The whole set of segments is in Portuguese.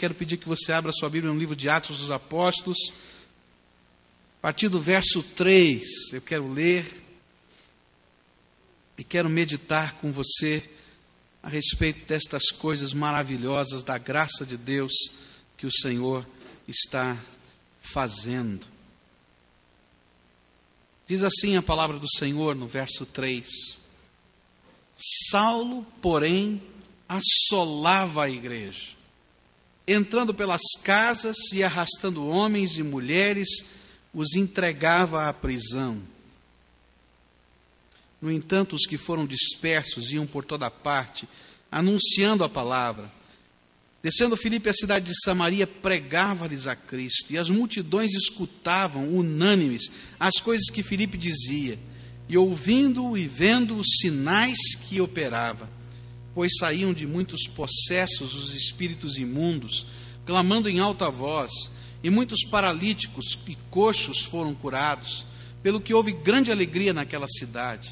quero pedir que você abra sua Bíblia no livro de Atos dos Apóstolos. A partir do verso 3, eu quero ler e quero meditar com você a respeito destas coisas maravilhosas da graça de Deus que o Senhor está fazendo. Diz assim a palavra do Senhor no verso 3: Saulo, porém, assolava a igreja, entrando pelas casas e arrastando homens e mulheres, os entregava à prisão. No entanto, os que foram dispersos iam por toda parte, anunciando a palavra. Descendo Filipe à cidade de Samaria, pregava-lhes a Cristo, e as multidões escutavam, unânimes, as coisas que Filipe dizia, e ouvindo e vendo os sinais que operava, pois saíam de muitos possessos os espíritos imundos, clamando em alta voz, e muitos paralíticos e coxos foram curados, pelo que houve grande alegria naquela cidade.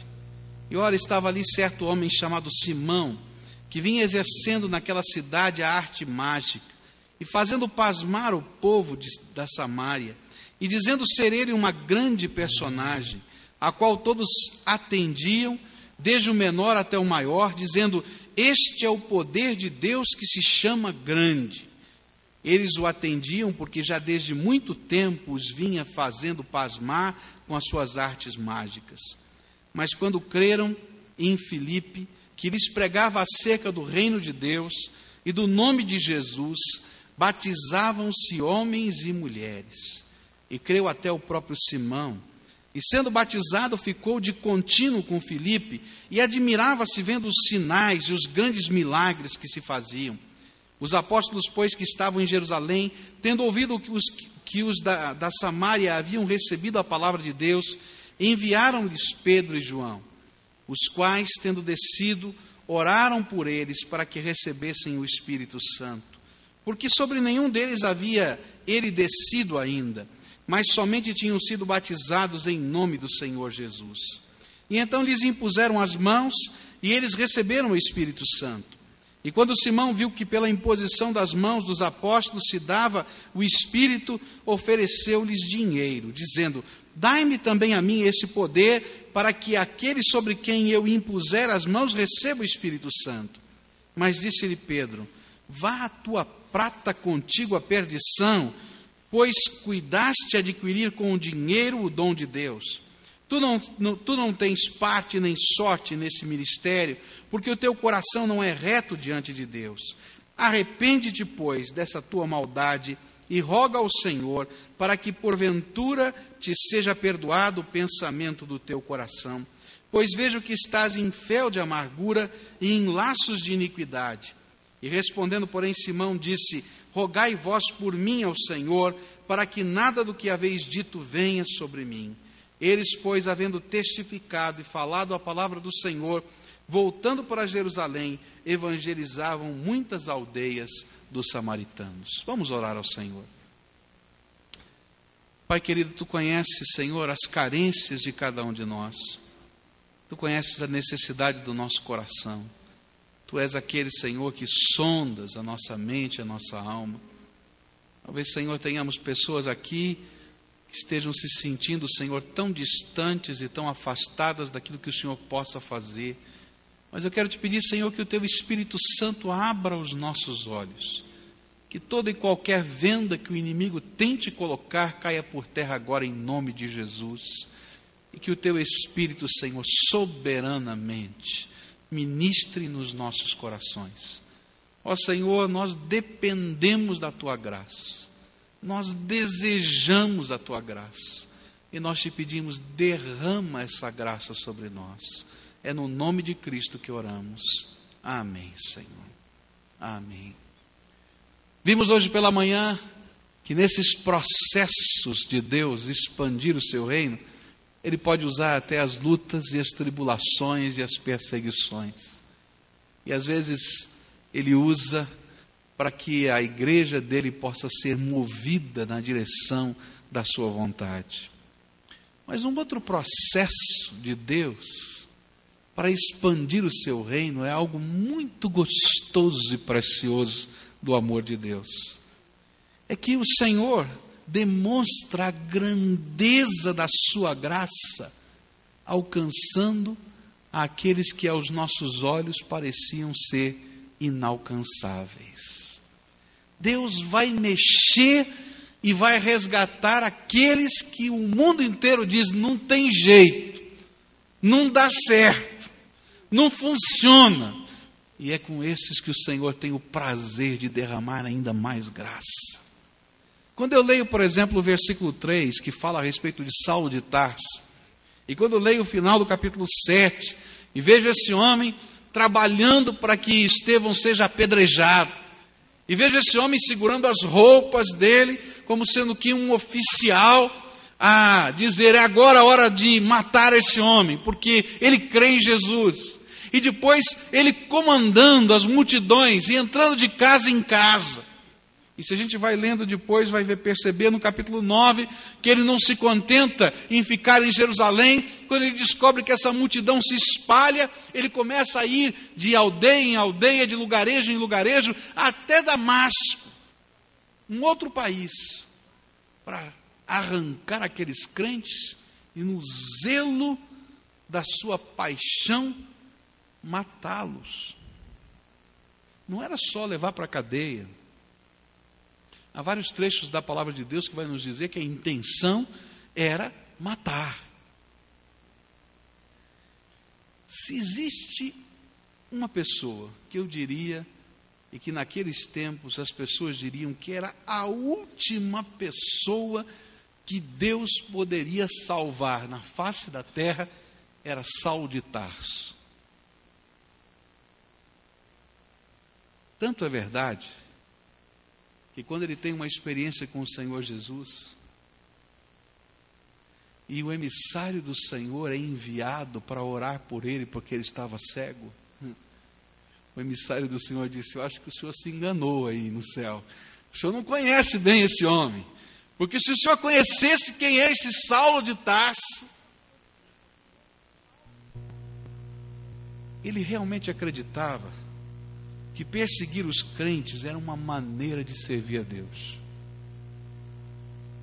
E ora, estava ali certo homem chamado Simão, que vinha exercendo naquela cidade a arte mágica e fazendo pasmar o povo de, da Samária, e dizendo ser ele uma grande personagem, a qual todos atendiam, desde o menor até o maior, dizendo: Este é o poder de Deus que se chama grande. Eles o atendiam porque já desde muito tempo os vinha fazendo pasmar com as suas artes mágicas. Mas quando creram em Filipe, que lhes pregava acerca do reino de Deus e do nome de Jesus, batizavam-se homens e mulheres. E creu até o próprio Simão. E sendo batizado, ficou de contínuo com Filipe e admirava-se vendo os sinais e os grandes milagres que se faziam. Os apóstolos, pois, que estavam em Jerusalém, tendo ouvido que os, que os da, da Samária haviam recebido a palavra de Deus, enviaram-lhes Pedro e João os quais, tendo descido, oraram por eles para que recebessem o Espírito Santo. Porque sobre nenhum deles havia ele descido ainda, mas somente tinham sido batizados em nome do Senhor Jesus. E então lhes impuseram as mãos e eles receberam o Espírito Santo. E quando Simão viu que pela imposição das mãos dos apóstolos se dava o Espírito, ofereceu-lhes dinheiro, dizendo: Dai-me também a mim esse poder, para que aquele sobre quem eu impuser as mãos receba o Espírito Santo. Mas disse-lhe Pedro: Vá a tua prata contigo a perdição, pois cuidaste adquirir com o dinheiro o dom de Deus. Tu não, não, tu não tens parte nem sorte nesse ministério, porque o teu coração não é reto diante de Deus. Arrepende-te, pois, dessa tua maldade e roga ao Senhor para que porventura te seja perdoado o pensamento do teu coração. Pois vejo que estás em fel de amargura e em laços de iniquidade. E respondendo, porém, Simão disse: Rogai vós por mim ao Senhor, para que nada do que haveis dito venha sobre mim. Eles, pois, havendo testificado e falado a palavra do Senhor, voltando para Jerusalém, evangelizavam muitas aldeias dos samaritanos. Vamos orar ao Senhor. Pai querido, tu conheces, Senhor, as carências de cada um de nós. Tu conheces a necessidade do nosso coração. Tu és aquele, Senhor, que sondas a nossa mente, a nossa alma. Talvez, Senhor, tenhamos pessoas aqui que estejam se sentindo, Senhor, tão distantes e tão afastadas daquilo que o Senhor possa fazer. Mas eu quero te pedir, Senhor, que o teu Espírito Santo abra os nossos olhos. Que toda e qualquer venda que o inimigo tente colocar caia por terra agora em nome de Jesus. E que o teu Espírito, Senhor, soberanamente ministre nos nossos corações. Ó Senhor, nós dependemos da tua graça. Nós desejamos a tua graça. E nós te pedimos, derrama essa graça sobre nós. É no nome de Cristo que oramos. Amém, Senhor. Amém. Vimos hoje pela manhã que nesses processos de Deus expandir o seu reino, ele pode usar até as lutas e as tribulações e as perseguições. E às vezes ele usa para que a igreja dele possa ser movida na direção da sua vontade. Mas um outro processo de Deus para expandir o seu reino é algo muito gostoso e precioso do amor de Deus. É que o Senhor demonstra a grandeza da sua graça, alcançando aqueles que aos nossos olhos pareciam ser inalcançáveis. Deus vai mexer e vai resgatar aqueles que o mundo inteiro diz não tem jeito, não dá certo, não funciona. E é com esses que o Senhor tem o prazer de derramar ainda mais graça. Quando eu leio, por exemplo, o versículo 3, que fala a respeito de Saulo de Tarso, e quando eu leio o final do capítulo 7, e vejo esse homem trabalhando para que Estevão seja apedrejado, e vejo esse homem segurando as roupas dele, como sendo que um oficial a dizer: é agora a hora de matar esse homem, porque ele crê em Jesus. E depois ele comandando as multidões e entrando de casa em casa. E se a gente vai lendo depois, vai ver, perceber no capítulo 9 que ele não se contenta em ficar em Jerusalém. Quando ele descobre que essa multidão se espalha, ele começa a ir de aldeia em aldeia, de lugarejo em lugarejo, até Damasco, um outro país, para arrancar aqueles crentes e, no zelo da sua paixão, matá-los. Não era só levar para a cadeia Há vários trechos da palavra de Deus que vai nos dizer que a intenção era matar. Se existe uma pessoa que eu diria, e que naqueles tempos as pessoas diriam que era a última pessoa que Deus poderia salvar na face da terra, era Saul de Tarso. Tanto é verdade que quando ele tem uma experiência com o Senhor Jesus, e o emissário do Senhor é enviado para orar por ele porque ele estava cego. O emissário do Senhor disse: Eu acho que o senhor se enganou aí no céu. O senhor não conhece bem esse homem. Porque se o senhor conhecesse quem é esse Saulo de Tarso, ele realmente acreditava que perseguir os crentes era uma maneira de servir a Deus.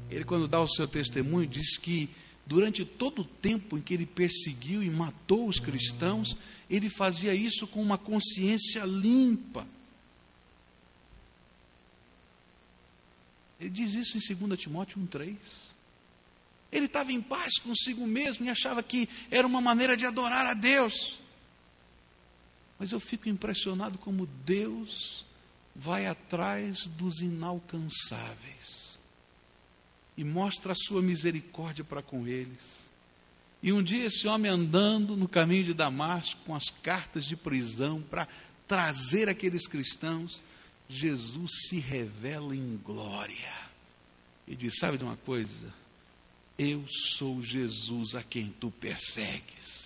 Ele, quando dá o seu testemunho, diz que durante todo o tempo em que ele perseguiu e matou os cristãos, ele fazia isso com uma consciência limpa. Ele diz isso em 2 Timóteo 1,3. Ele estava em paz consigo mesmo e achava que era uma maneira de adorar a Deus. Mas eu fico impressionado como Deus vai atrás dos inalcançáveis e mostra a sua misericórdia para com eles. E um dia esse homem andando no caminho de Damasco com as cartas de prisão para trazer aqueles cristãos, Jesus se revela em glória e diz: Sabe de uma coisa? Eu sou Jesus a quem tu persegues.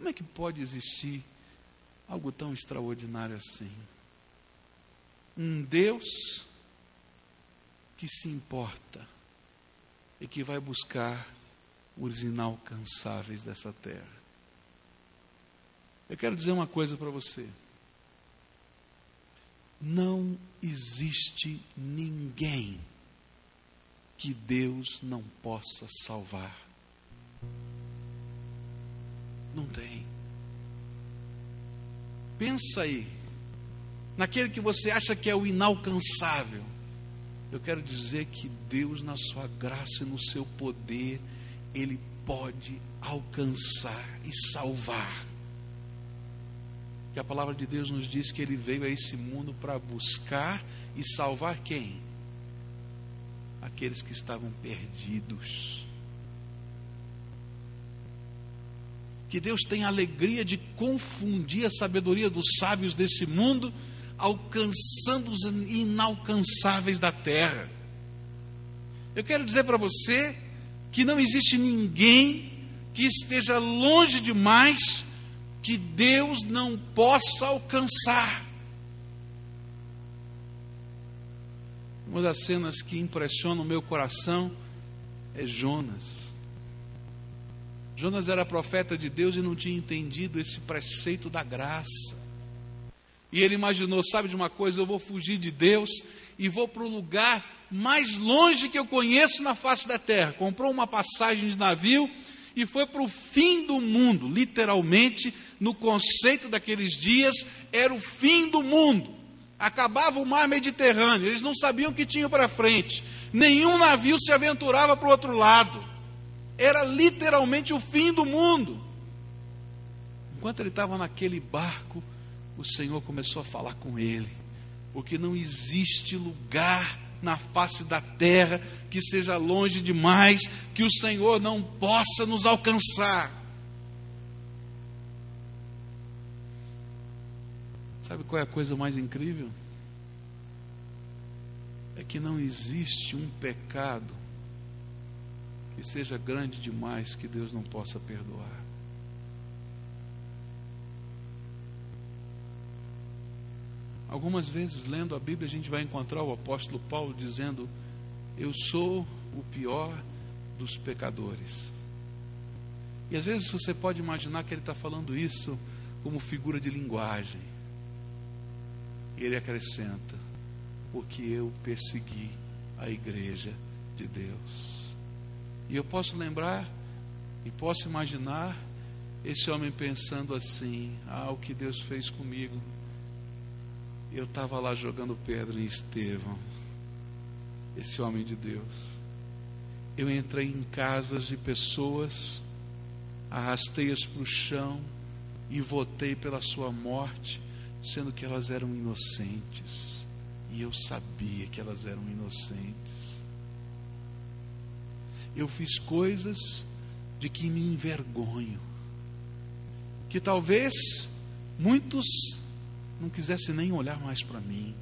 Como é que pode existir algo tão extraordinário assim? Um Deus que se importa e que vai buscar os inalcançáveis dessa terra. Eu quero dizer uma coisa para você. Não existe ninguém que Deus não possa salvar. Não tem. Pensa aí, naquele que você acha que é o inalcançável. Eu quero dizer que Deus, na sua graça e no seu poder, Ele pode alcançar e salvar. Que a palavra de Deus nos diz que Ele veio a esse mundo para buscar e salvar quem? Aqueles que estavam perdidos. Que Deus tem a alegria de confundir a sabedoria dos sábios desse mundo, alcançando os inalcançáveis da terra. Eu quero dizer para você que não existe ninguém que esteja longe demais que Deus não possa alcançar. Uma das cenas que impressiona o meu coração é Jonas. Jonas era profeta de Deus e não tinha entendido esse preceito da graça. E ele imaginou: sabe de uma coisa, eu vou fugir de Deus e vou para o lugar mais longe que eu conheço na face da terra. Comprou uma passagem de navio e foi para o fim do mundo, literalmente, no conceito daqueles dias, era o fim do mundo. Acabava o mar Mediterrâneo, eles não sabiam o que tinham para frente, nenhum navio se aventurava para o outro lado, era literalmente o fim do mundo. Enquanto ele estava naquele barco, o Senhor começou a falar com ele, porque não existe lugar na face da terra que seja longe demais, que o Senhor não possa nos alcançar. Sabe qual é a coisa mais incrível? É que não existe um pecado que seja grande demais que Deus não possa perdoar. Algumas vezes, lendo a Bíblia, a gente vai encontrar o apóstolo Paulo dizendo: Eu sou o pior dos pecadores. E às vezes você pode imaginar que ele está falando isso como figura de linguagem. E ele acrescenta: Porque eu persegui a igreja de Deus. E eu posso lembrar e posso imaginar esse homem pensando assim: Ah, o que Deus fez comigo eu estava lá jogando pedra em Estevão, esse homem de Deus. Eu entrei em casas de pessoas, arrastei-as para o chão e votei pela sua morte, sendo que elas eram inocentes. E eu sabia que elas eram inocentes. Eu fiz coisas de que me envergonho, que talvez muitos não quisesse nem olhar mais para mim.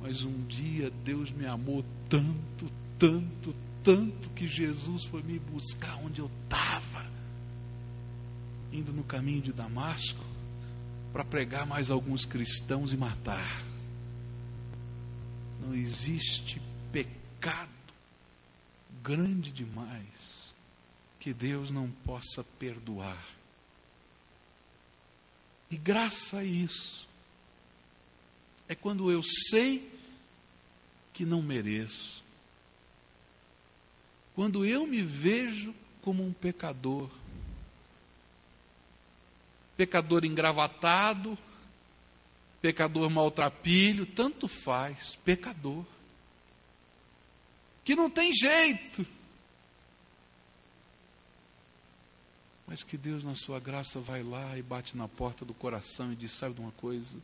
Mas um dia Deus me amou tanto, tanto, tanto que Jesus foi me buscar onde eu estava, indo no caminho de Damasco, para pregar mais alguns cristãos e matar. Não existe pecado grande demais que Deus não possa perdoar. E graça a isso é quando eu sei que não mereço. Quando eu me vejo como um pecador. Pecador engravatado, pecador maltrapilho, tanto faz, pecador. Que não tem jeito. Mas que Deus, na sua graça, vai lá e bate na porta do coração e diz: Sabe de uma coisa?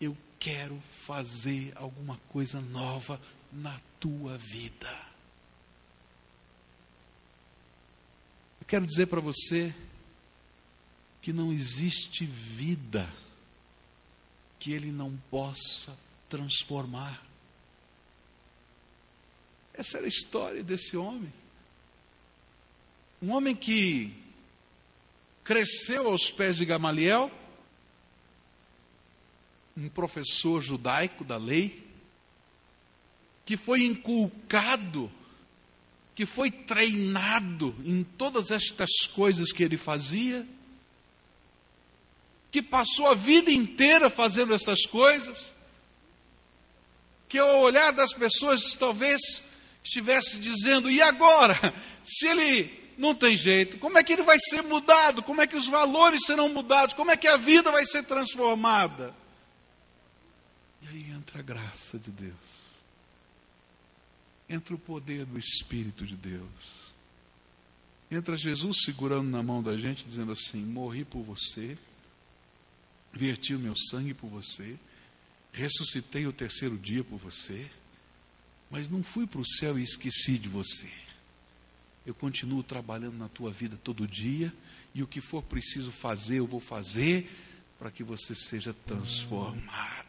Eu quero fazer alguma coisa nova na tua vida. Eu quero dizer para você que não existe vida que Ele não possa transformar. Essa era a história desse homem. Um homem que cresceu aos pés de Gamaliel, um professor judaico da lei, que foi inculcado, que foi treinado em todas estas coisas que ele fazia, que passou a vida inteira fazendo estas coisas, que ao olhar das pessoas talvez estivesse dizendo: e agora? Se ele não tem jeito. Como é que ele vai ser mudado? Como é que os valores serão mudados? Como é que a vida vai ser transformada? E aí entra a graça de Deus. Entra o poder do Espírito de Deus. Entra Jesus segurando na mão da gente, dizendo assim: Morri por você, verti o meu sangue por você, ressuscitei o terceiro dia por você, mas não fui para o céu e esqueci de você eu continuo trabalhando na tua vida todo dia e o que for preciso fazer, eu vou fazer para que você seja transformado.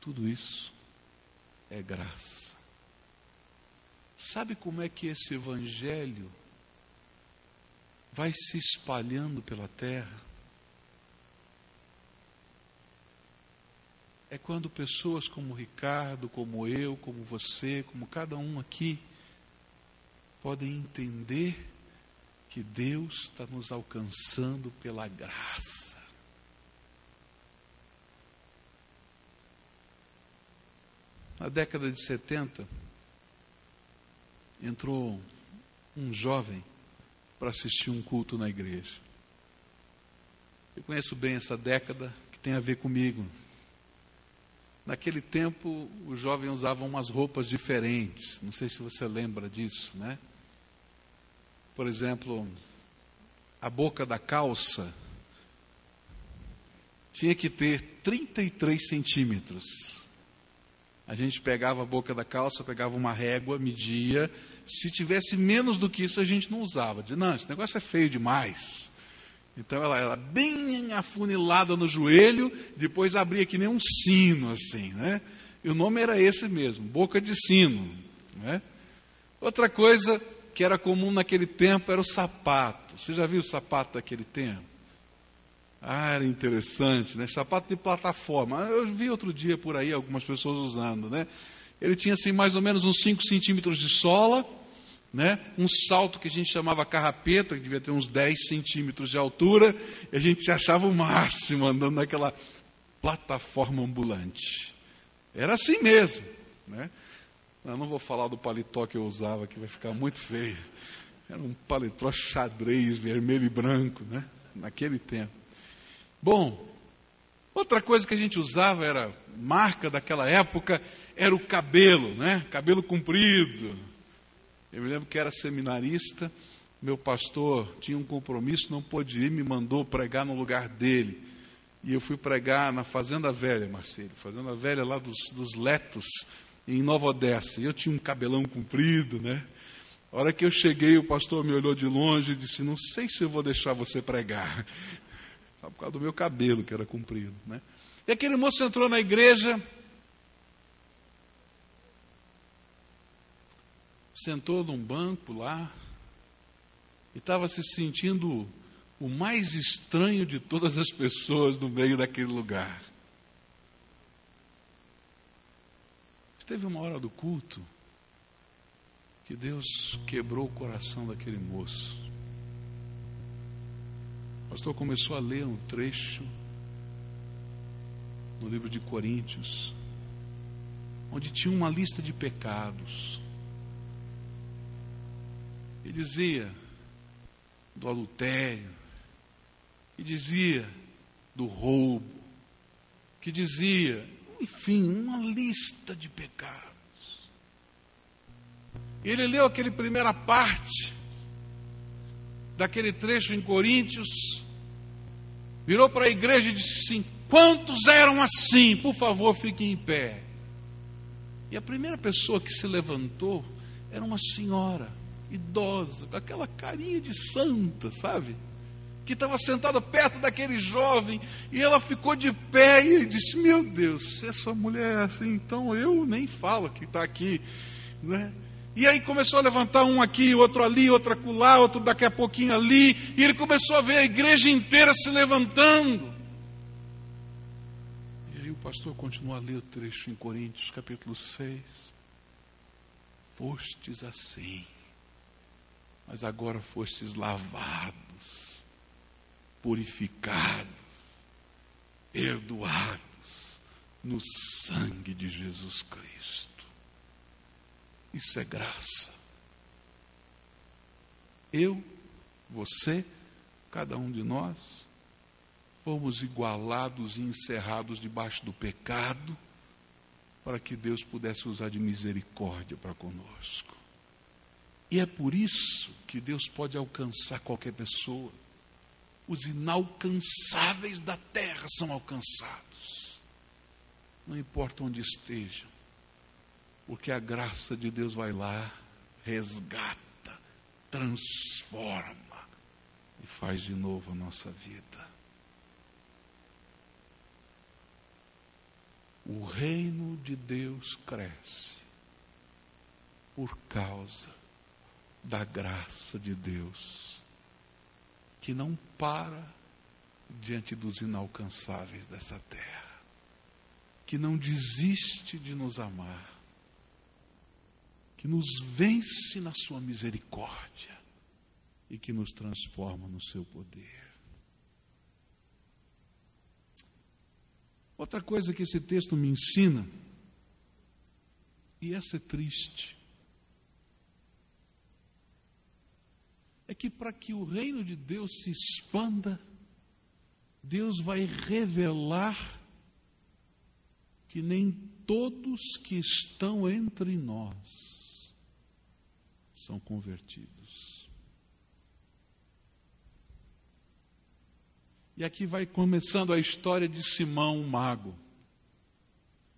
Tudo isso é graça. Sabe como é que esse evangelho vai se espalhando pela terra? É quando pessoas como Ricardo, como eu, como você, como cada um aqui, podem entender que Deus está nos alcançando pela graça. Na década de 70, entrou um jovem para assistir um culto na igreja. Eu conheço bem essa década que tem a ver comigo. Naquele tempo, os jovens usavam umas roupas diferentes. Não sei se você lembra disso, né? Por exemplo, a boca da calça tinha que ter 33 centímetros. A gente pegava a boca da calça, pegava uma régua, media. Se tivesse menos do que isso, a gente não usava. Dizia, não, esse negócio é feio demais. Então ela era bem afunilada no joelho, depois abria que nem um sino, assim, né? E o nome era esse mesmo, boca de sino. Né? Outra coisa que era comum naquele tempo era o sapato. Você já viu o sapato daquele tempo? Ah, era interessante, né? Sapato de plataforma. Eu vi outro dia por aí algumas pessoas usando, né? Ele tinha assim mais ou menos uns 5 centímetros de sola, né? um salto que a gente chamava carrapeta, que devia ter uns 10 centímetros de altura, e a gente se achava o máximo andando naquela plataforma ambulante. Era assim mesmo. Né? Eu não vou falar do paletó que eu usava, que vai ficar muito feio. Era um paletó xadrez, vermelho e branco, né? naquele tempo. Bom, outra coisa que a gente usava era, marca daquela época, era o cabelo, né? cabelo comprido eu me lembro que era seminarista, meu pastor tinha um compromisso, não pôde ir, me mandou pregar no lugar dele. E eu fui pregar na Fazenda Velha, Marcelo, Fazenda Velha lá dos, dos Letos, em Nova Odessa. E eu tinha um cabelão comprido, né? A hora que eu cheguei, o pastor me olhou de longe e disse: Não sei se eu vou deixar você pregar. Por causa do meu cabelo, que era comprido, né? E aquele moço entrou na igreja, sentou num banco lá e estava se sentindo o mais estranho de todas as pessoas no meio daquele lugar. Teve uma hora do culto que Deus quebrou o coração daquele moço. O pastor começou a ler um trecho no livro de Coríntios, onde tinha uma lista de pecados. E dizia do adultério, que dizia do roubo, que dizia, enfim, uma lista de pecados. Ele leu aquele primeira parte daquele trecho em Coríntios, virou para a igreja e disse assim: Quantos eram assim? Por favor, fiquem em pé. E a primeira pessoa que se levantou era uma senhora idosa, com aquela carinha de santa, sabe? Que estava sentada perto daquele jovem, e ela ficou de pé e disse: Meu Deus, se essa mulher é assim, então eu nem falo que está aqui, né? E aí começou a levantar um aqui, outro ali, outro acolá, outro daqui a pouquinho ali, e ele começou a ver a igreja inteira se levantando. E aí o pastor continua a ler o trecho em Coríntios, capítulo 6. Fostes assim mas agora fostes lavados, purificados, perdoados no sangue de Jesus Cristo. Isso é graça. Eu, você, cada um de nós, fomos igualados e encerrados debaixo do pecado, para que Deus pudesse usar de misericórdia para conosco. E é por isso que Deus pode alcançar qualquer pessoa. Os inalcançáveis da terra são alcançados. Não importa onde estejam, porque a graça de Deus vai lá, resgata, transforma e faz de novo a nossa vida. O reino de Deus cresce por causa da graça de Deus, que não para diante dos inalcançáveis dessa terra, que não desiste de nos amar, que nos vence na sua misericórdia e que nos transforma no seu poder. Outra coisa que esse texto me ensina, e essa é triste, é que para que o reino de Deus se expanda, Deus vai revelar que nem todos que estão entre nós são convertidos. E aqui vai começando a história de Simão o Mago.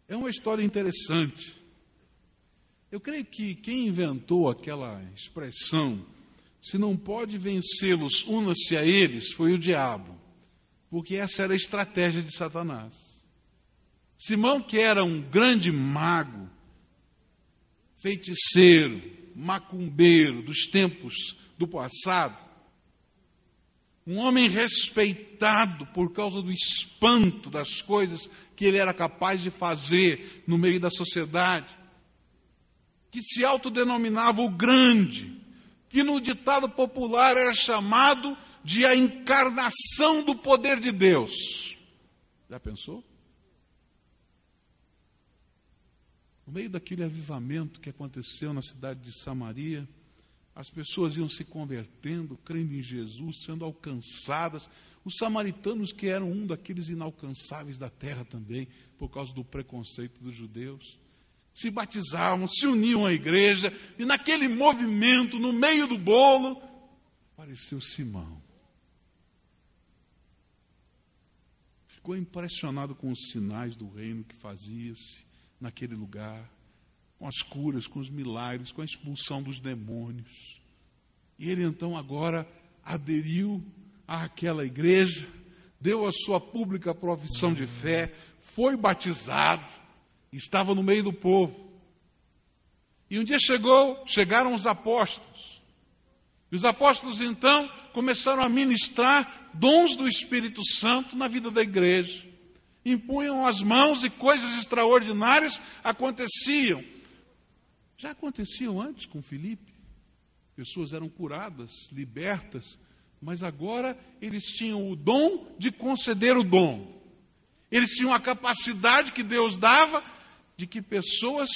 É uma história interessante. Eu creio que quem inventou aquela expressão, se não pode vencê-los, una-se a eles, foi o diabo. Porque essa era a estratégia de Satanás. Simão, que era um grande mago, feiticeiro, macumbeiro dos tempos do passado, um homem respeitado por causa do espanto das coisas que ele era capaz de fazer no meio da sociedade, que se autodenominava o grande, que no ditado popular era chamado de a encarnação do poder de Deus. Já pensou? No meio daquele avivamento que aconteceu na cidade de Samaria, as pessoas iam se convertendo, crendo em Jesus, sendo alcançadas. Os samaritanos, que eram um daqueles inalcançáveis da terra também, por causa do preconceito dos judeus, se batizavam, se uniam à igreja, e naquele movimento, no meio do bolo, apareceu Simão. Ficou impressionado com os sinais do reino que fazia-se naquele lugar com as curas, com os milagres, com a expulsão dos demônios. E ele então agora aderiu àquela igreja, deu a sua pública profissão de fé, foi batizado, estava no meio do povo. E um dia chegou, chegaram os apóstolos. E os apóstolos então começaram a ministrar dons do Espírito Santo na vida da igreja. Impunham as mãos e coisas extraordinárias aconteciam. Já aconteciam antes com Filipe. Pessoas eram curadas, libertas, mas agora eles tinham o dom de conceder o dom. Eles tinham a capacidade que Deus dava de que pessoas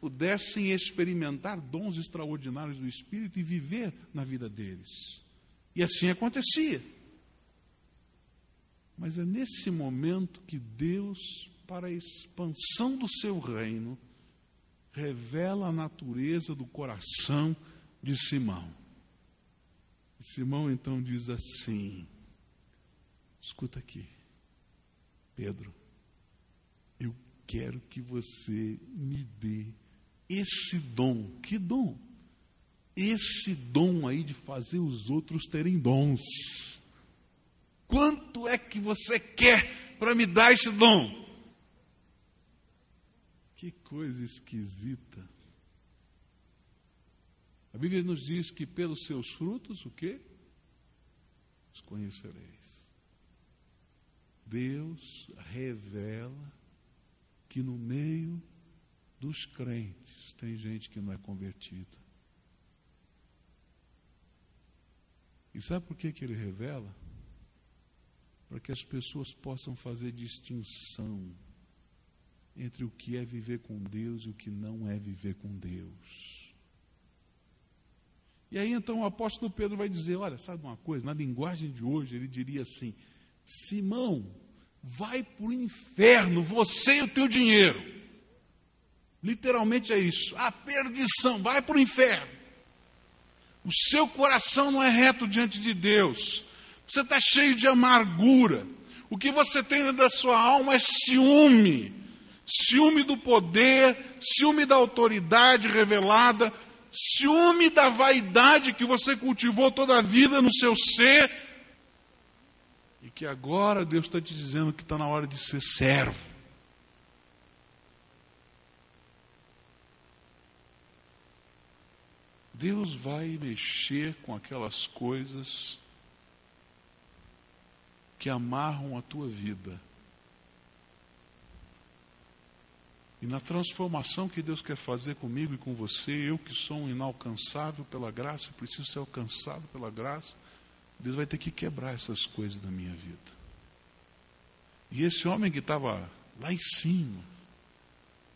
pudessem experimentar dons extraordinários do Espírito e viver na vida deles. E assim acontecia. Mas é nesse momento que Deus, para a expansão do seu reino, revela a natureza do coração de Simão. E Simão então diz assim: escuta aqui, Pedro, quero que você me dê esse dom. Que dom? Esse dom aí de fazer os outros terem dons. Quanto é que você quer para me dar esse dom? Que coisa esquisita. A Bíblia nos diz que pelos seus frutos, o quê? Os conhecereis. Deus revela que no meio dos crentes tem gente que não é convertida. E sabe por que, que ele revela? Para que as pessoas possam fazer distinção entre o que é viver com Deus e o que não é viver com Deus. E aí então o apóstolo Pedro vai dizer: olha, sabe uma coisa? Na linguagem de hoje ele diria assim: Simão, vai para o inferno, você e o teu dinheiro. Literalmente é isso. A perdição, vai para o inferno. O seu coração não é reto diante de Deus. Você está cheio de amargura. O que você tem dentro da sua alma é ciúme ciúme do poder, ciúme da autoridade revelada, ciúme da vaidade que você cultivou toda a vida no seu ser, que agora Deus está te dizendo que está na hora de ser servo. Deus vai mexer com aquelas coisas que amarram a tua vida E na transformação que Deus quer fazer comigo e com você, eu que sou um inalcançável pela graça, preciso ser alcançado pela graça, Deus vai ter que quebrar essas coisas da minha vida. E esse homem que estava lá em cima,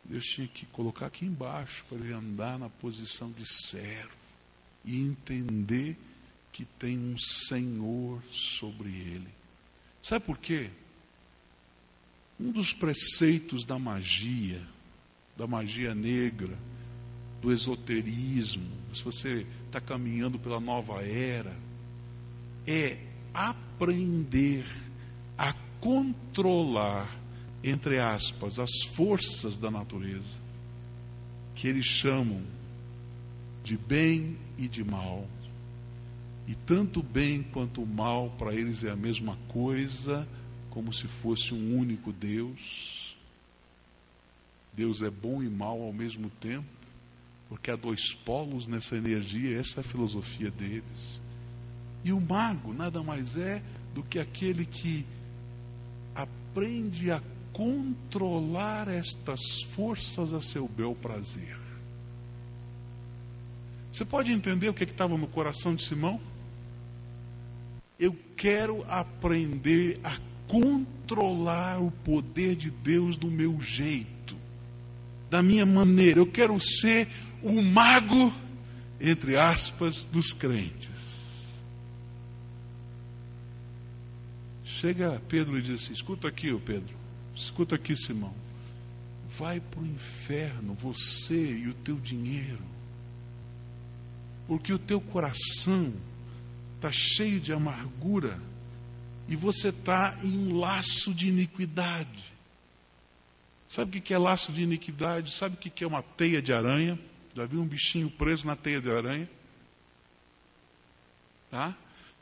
Deus tinha que colocar aqui embaixo para ele andar na posição de servo e entender que tem um Senhor sobre ele. Sabe por quê? Um dos preceitos da magia, da magia negra, do esoterismo, se você está caminhando pela nova era, é aprender a controlar, entre aspas, as forças da natureza, que eles chamam de bem e de mal. E tanto bem quanto o mal para eles é a mesma coisa, como se fosse um único Deus. Deus é bom e mal ao mesmo tempo, porque há dois polos nessa energia, essa é a filosofia deles. E o mago nada mais é do que aquele que aprende a controlar estas forças a seu bel prazer. Você pode entender o que estava no coração de Simão? Eu quero aprender a controlar o poder de Deus do meu jeito, da minha maneira. Eu quero ser o mago, entre aspas, dos crentes. Chega Pedro e diz assim: escuta aqui, ô Pedro, escuta aqui, Simão. Vai para o inferno, você e o teu dinheiro, porque o teu coração está cheio de amargura e você está em um laço de iniquidade. Sabe o que é laço de iniquidade? Sabe o que é uma teia de aranha? Já viu um bichinho preso na teia de aranha? Tá?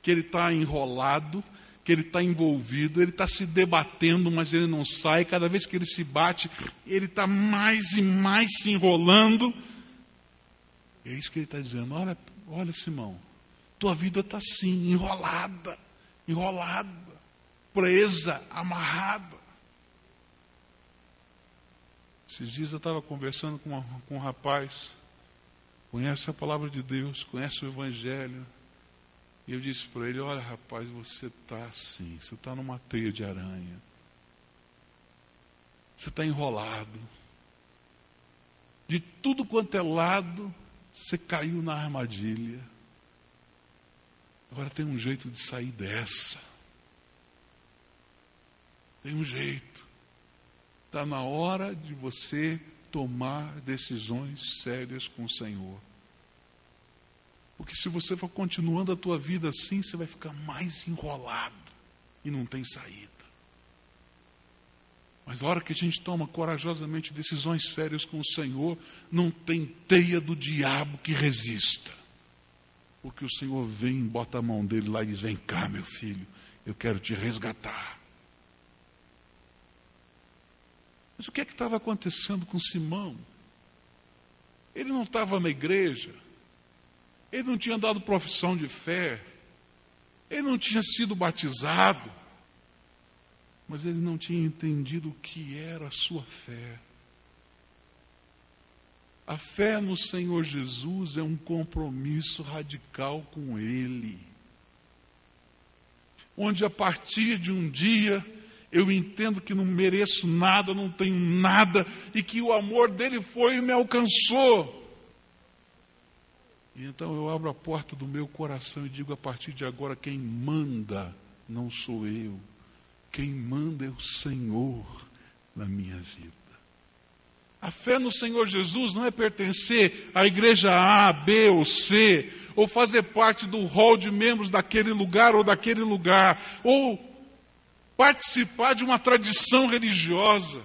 Que ele está enrolado, que ele está envolvido, ele está se debatendo, mas ele não sai. Cada vez que ele se bate, ele está mais e mais se enrolando. É isso que ele está dizendo. Olha, olha, Simão, tua vida está assim, enrolada enrolada, presa, amarrada. Esses dias eu estava conversando com, uma, com um rapaz, conhece a palavra de Deus, conhece o Evangelho. E eu disse para ele: Olha, rapaz, você está assim, você está numa teia de aranha. Você está enrolado. De tudo quanto é lado, você caiu na armadilha. Agora tem um jeito de sair dessa. Tem um jeito. Está na hora de você tomar decisões sérias com o Senhor. Porque se você for continuando a tua vida assim, você vai ficar mais enrolado e não tem saída. Mas a hora que a gente toma corajosamente decisões sérias com o Senhor, não tem teia do diabo que resista. Porque o Senhor vem, bota a mão dele lá e diz: Vem cá, meu filho, eu quero te resgatar. Mas o que é que estava acontecendo com Simão? Ele não estava na igreja, ele não tinha dado profissão de fé, ele não tinha sido batizado, mas ele não tinha entendido o que era a sua fé. A fé no Senhor Jesus é um compromisso radical com Ele. Onde a partir de um dia eu entendo que não mereço nada, não tenho nada, e que o amor dele foi e me alcançou. E então eu abro a porta do meu coração e digo: a partir de agora, quem manda não sou eu, quem manda é o Senhor na minha vida. A fé no Senhor Jesus não é pertencer à igreja A, B ou C, ou fazer parte do hall de membros daquele lugar ou daquele lugar, ou participar de uma tradição religiosa.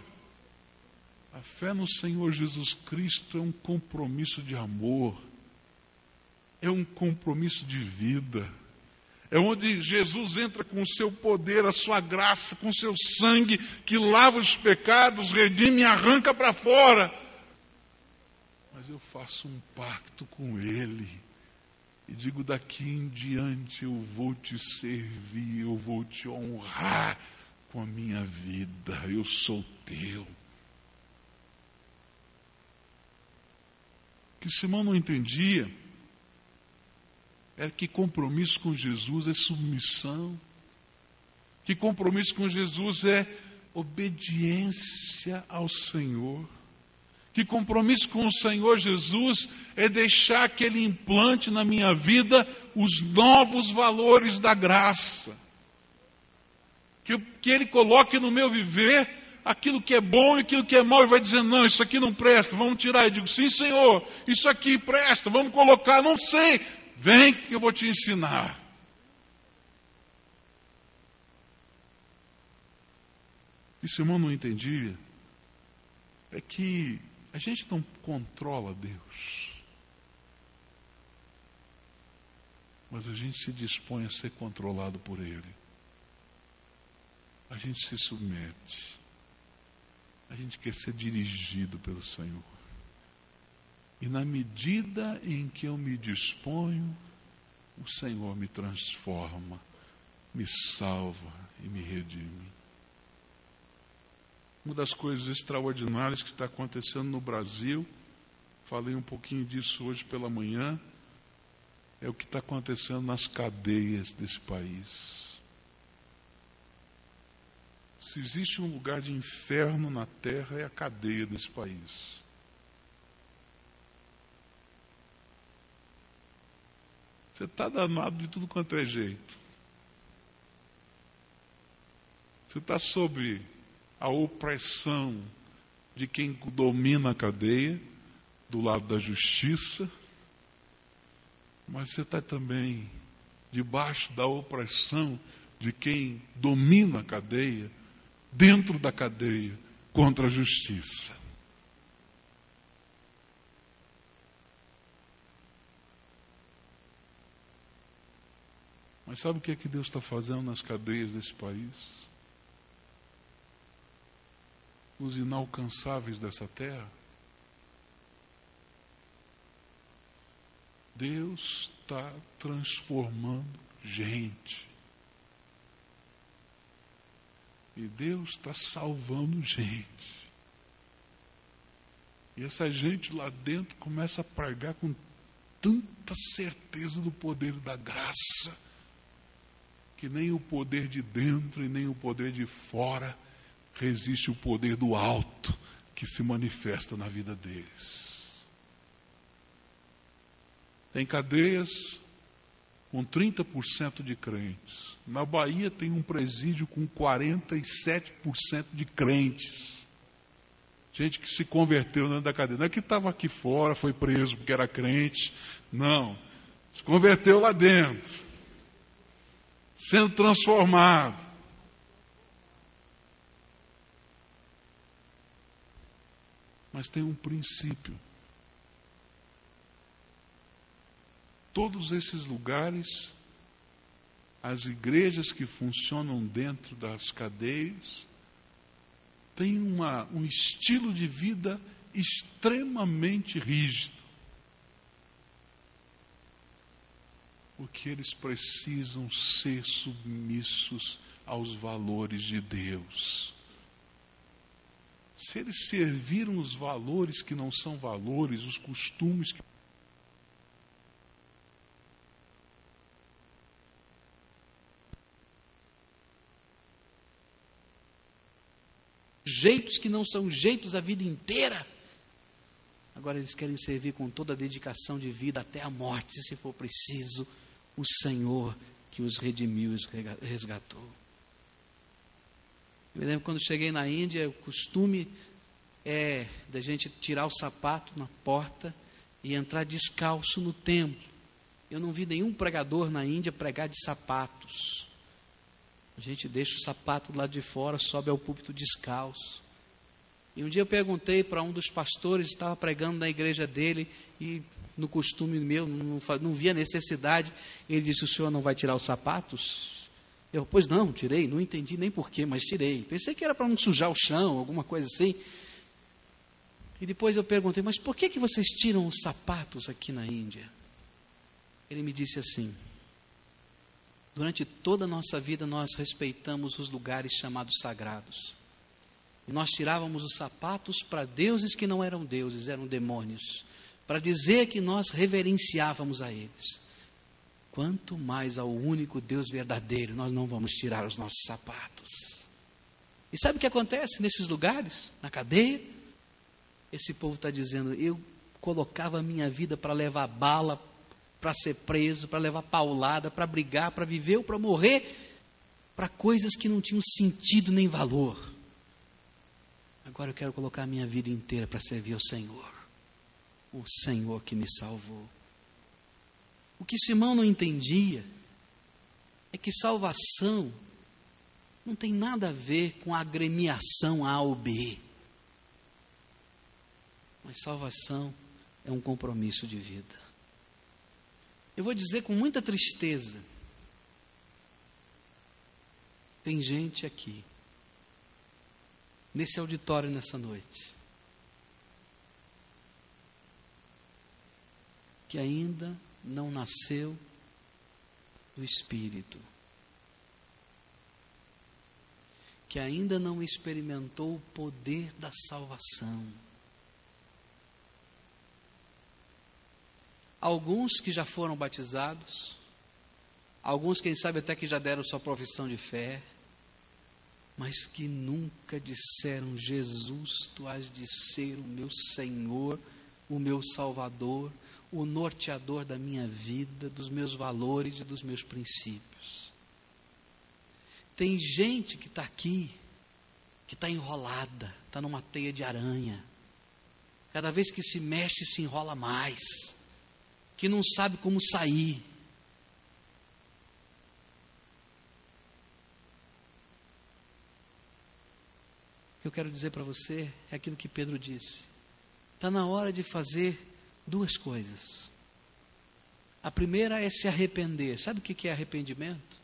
A fé no Senhor Jesus Cristo é um compromisso de amor, é um compromisso de vida. É onde Jesus entra com o seu poder, a sua graça, com o seu sangue que lava os pecados, redime e arranca para fora. Mas eu faço um pacto com Ele e digo: daqui em diante eu vou te servir, eu vou te honrar com a minha vida, eu sou teu. Que Simão não entendia era que compromisso com Jesus é submissão, que compromisso com Jesus é obediência ao Senhor. Que compromisso com o Senhor Jesus é deixar que Ele implante na minha vida os novos valores da graça. Que, que Ele coloque no meu viver aquilo que é bom e aquilo que é mal e vai dizendo, não, isso aqui não presta, vamos tirar. Eu digo, sim, Senhor, isso aqui presta, vamos colocar, não sei, vem que eu vou te ensinar. E Simão não entendia é que a gente não controla Deus. Mas a gente se dispõe a ser controlado por Ele. A gente se submete. A gente quer ser dirigido pelo Senhor. E na medida em que eu me disponho, o Senhor me transforma, me salva e me redime. Uma das coisas extraordinárias que está acontecendo no Brasil, falei um pouquinho disso hoje pela manhã, é o que está acontecendo nas cadeias desse país. Se existe um lugar de inferno na terra, é a cadeia desse país. Você está danado de tudo quanto é jeito. Você está sobre a opressão de quem domina a cadeia, do lado da justiça, mas você está também debaixo da opressão de quem domina a cadeia, dentro da cadeia, contra a justiça. Mas sabe o que é que Deus está fazendo nas cadeias desse país? os inalcançáveis dessa terra? Deus está transformando gente. E Deus está salvando gente. E essa gente lá dentro começa a pregar com tanta certeza do poder da graça, que nem o poder de dentro e nem o poder de fora resiste o poder do alto que se manifesta na vida deles. Tem cadeias com 30% de crentes. Na Bahia tem um presídio com 47% de crentes. Gente que se converteu dentro da cadeia. Não é que estava aqui fora, foi preso porque era crente. Não. Se converteu lá dentro. Sendo transformado. Mas tem um princípio. Todos esses lugares, as igrejas que funcionam dentro das cadeias, têm uma, um estilo de vida extremamente rígido. Porque eles precisam ser submissos aos valores de Deus se eles serviram os valores que não são valores, os costumes que jeitos que não são jeitos a vida inteira. Agora eles querem servir com toda a dedicação de vida até a morte, se for preciso, o Senhor que os redimiu e os resgatou. Eu me lembro quando cheguei na Índia, o costume é da gente tirar o sapato na porta e entrar descalço no templo. Eu não vi nenhum pregador na Índia pregar de sapatos. A gente deixa o sapato lá de fora, sobe ao púlpito descalço. E um dia eu perguntei para um dos pastores, estava pregando na igreja dele, e no costume meu, não, não via necessidade. Ele disse: O senhor não vai tirar os sapatos? Eu, pois não, tirei, não entendi nem porquê, mas tirei. Pensei que era para não sujar o chão, alguma coisa assim. E depois eu perguntei, mas por que, que vocês tiram os sapatos aqui na Índia? Ele me disse assim: durante toda a nossa vida nós respeitamos os lugares chamados sagrados. Nós tirávamos os sapatos para deuses que não eram deuses, eram demônios. Para dizer que nós reverenciávamos a eles. Quanto mais ao único Deus verdadeiro, nós não vamos tirar os nossos sapatos. E sabe o que acontece nesses lugares, na cadeia? Esse povo está dizendo: eu colocava a minha vida para levar bala, para ser preso, para levar paulada, para brigar, para viver ou para morrer, para coisas que não tinham sentido nem valor. Agora eu quero colocar a minha vida inteira para servir ao Senhor, o Senhor que me salvou. O que Simão não entendia é que salvação não tem nada a ver com agremiação A ou B. Mas salvação é um compromisso de vida. Eu vou dizer com muita tristeza: tem gente aqui, nesse auditório nessa noite, que ainda não nasceu do Espírito, que ainda não experimentou o poder da salvação. Alguns que já foram batizados, alguns, quem sabe, até que já deram sua profissão de fé, mas que nunca disseram: Jesus, tu has de ser o meu Senhor, o meu Salvador, o norteador da minha vida, dos meus valores e dos meus princípios. Tem gente que está aqui, que está enrolada, está numa teia de aranha. Cada vez que se mexe, se enrola mais que não sabe como sair. O que eu quero dizer para você é aquilo que Pedro disse. Está na hora de fazer duas coisas. A primeira é se arrepender. Sabe o que é arrependimento?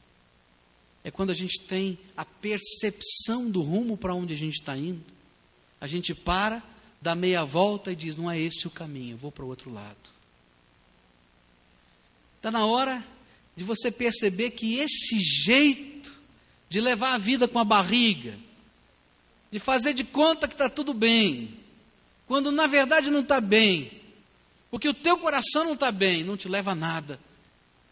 É quando a gente tem a percepção do rumo para onde a gente está indo. A gente para, dá meia volta e diz: não é esse o caminho, vou para o outro lado. Está na hora de você perceber que esse jeito de levar a vida com a barriga, de fazer de conta que está tudo bem, quando na verdade não está bem, porque o teu coração não está bem, não te leva a nada,